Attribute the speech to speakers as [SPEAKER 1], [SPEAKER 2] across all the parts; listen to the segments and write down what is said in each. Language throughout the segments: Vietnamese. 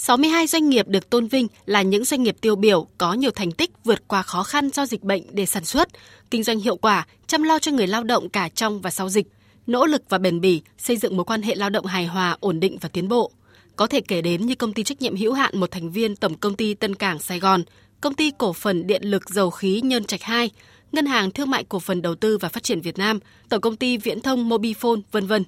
[SPEAKER 1] 62 doanh nghiệp được tôn vinh là những doanh nghiệp tiêu biểu có nhiều thành tích vượt qua khó khăn do dịch bệnh để sản xuất, kinh doanh hiệu quả, chăm lo cho người lao động cả trong và sau dịch, nỗ lực và bền bỉ xây dựng mối quan hệ lao động hài hòa, ổn định và tiến bộ. Có thể kể đến như công ty trách nhiệm hữu hạn một thành viên Tổng công ty Tân Cảng Sài Gòn, công ty cổ phần điện lực dầu khí Nhân Trạch 2, Ngân hàng Thương mại Cổ phần Đầu tư và Phát triển Việt Nam, Tổng công ty Viễn thông Mobifone, vân vân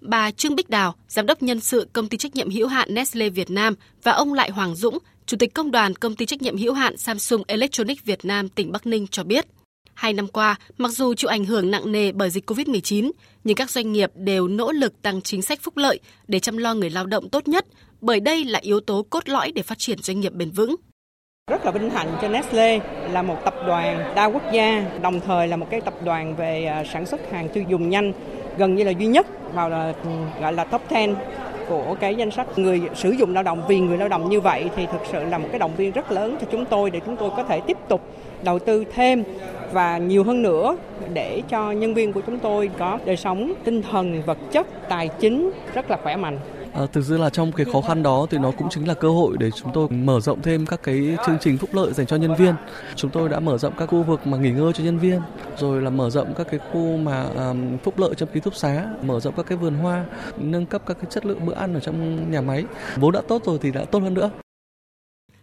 [SPEAKER 1] bà Trương Bích Đào, giám đốc nhân sự công ty trách nhiệm hữu hạn Nestle Việt Nam và ông Lại Hoàng Dũng, chủ tịch công đoàn công ty trách nhiệm hữu hạn Samsung Electronics Việt Nam tỉnh Bắc Ninh cho biết, hai năm qua, mặc dù chịu ảnh hưởng nặng nề bởi dịch Covid-19, nhưng các doanh nghiệp đều nỗ lực tăng chính sách phúc lợi để chăm lo người lao động tốt nhất, bởi đây là yếu tố cốt lõi để phát triển doanh nghiệp bền vững.
[SPEAKER 2] Rất là vinh hạnh cho Nestle là một tập đoàn đa quốc gia, đồng thời là một cái tập đoàn về à, sản xuất hàng tiêu dùng nhanh gần như là duy nhất vào là à, gọi là top 10 của cái danh sách người sử dụng lao động vì người lao động như vậy thì thực sự là một cái động viên rất lớn cho chúng tôi để chúng tôi có thể tiếp tục đầu tư thêm và nhiều hơn nữa để cho nhân viên của chúng tôi có đời sống tinh thần, vật chất, tài chính rất là khỏe mạnh.
[SPEAKER 3] À, thực sự là trong cái khó khăn đó thì nó cũng chính là cơ hội để chúng tôi mở rộng thêm các cái chương trình phúc lợi dành cho nhân viên. Chúng tôi đã mở rộng các khu vực mà nghỉ ngơi cho nhân viên, rồi là mở rộng các cái khu mà um, phúc lợi trong ký túc xá, mở rộng các cái vườn hoa, nâng cấp các cái chất lượng bữa ăn ở trong nhà máy. Vốn đã tốt rồi thì đã tốt hơn nữa.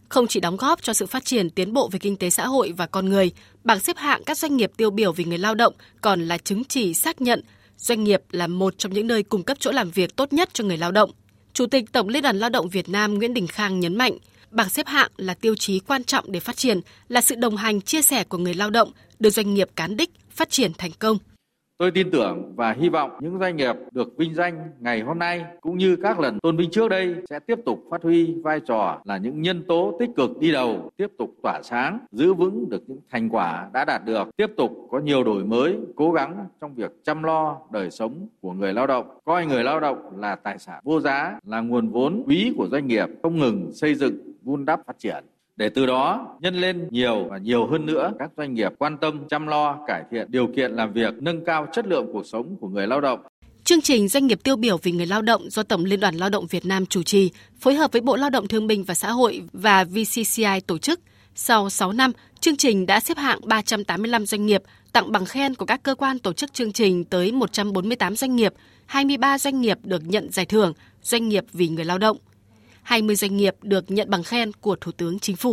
[SPEAKER 1] Không chỉ đóng góp cho sự phát triển tiến bộ về kinh tế xã hội và con người, bảng xếp hạng các doanh nghiệp tiêu biểu vì người lao động còn là chứng chỉ xác nhận doanh nghiệp là một trong những nơi cung cấp chỗ làm việc tốt nhất cho người lao động. Chủ tịch Tổng Liên đoàn Lao động Việt Nam Nguyễn Đình Khang nhấn mạnh, bảng xếp hạng là tiêu chí quan trọng để phát triển, là sự đồng hành chia sẻ của người lao động, đưa doanh nghiệp cán đích phát triển thành công.
[SPEAKER 4] Tôi tin tưởng và hy vọng những doanh nghiệp được vinh danh ngày hôm nay cũng như các lần tôn vinh trước đây sẽ tiếp tục phát huy vai trò là những nhân tố tích cực đi đầu, tiếp tục tỏa sáng, giữ vững được những thành quả đã đạt được, tiếp tục có nhiều đổi mới, cố gắng trong việc chăm lo đời sống của người lao động, coi người lao động là tài sản vô giá, là nguồn vốn quý của doanh nghiệp, không ngừng xây dựng, vun đắp phát triển để từ đó nhân lên nhiều và nhiều hơn nữa các doanh nghiệp quan tâm chăm lo cải thiện điều kiện làm việc, nâng cao chất lượng cuộc sống của người lao động.
[SPEAKER 1] Chương trình Doanh nghiệp tiêu biểu vì người lao động do Tổng Liên đoàn Lao động Việt Nam chủ trì, phối hợp với Bộ Lao động Thương binh và Xã hội và VCCI tổ chức. Sau 6 năm, chương trình đã xếp hạng 385 doanh nghiệp, tặng bằng khen của các cơ quan tổ chức chương trình tới 148 doanh nghiệp, 23 doanh nghiệp được nhận giải thưởng Doanh nghiệp vì người lao động. 20 doanh nghiệp được nhận bằng khen của Thủ tướng Chính phủ.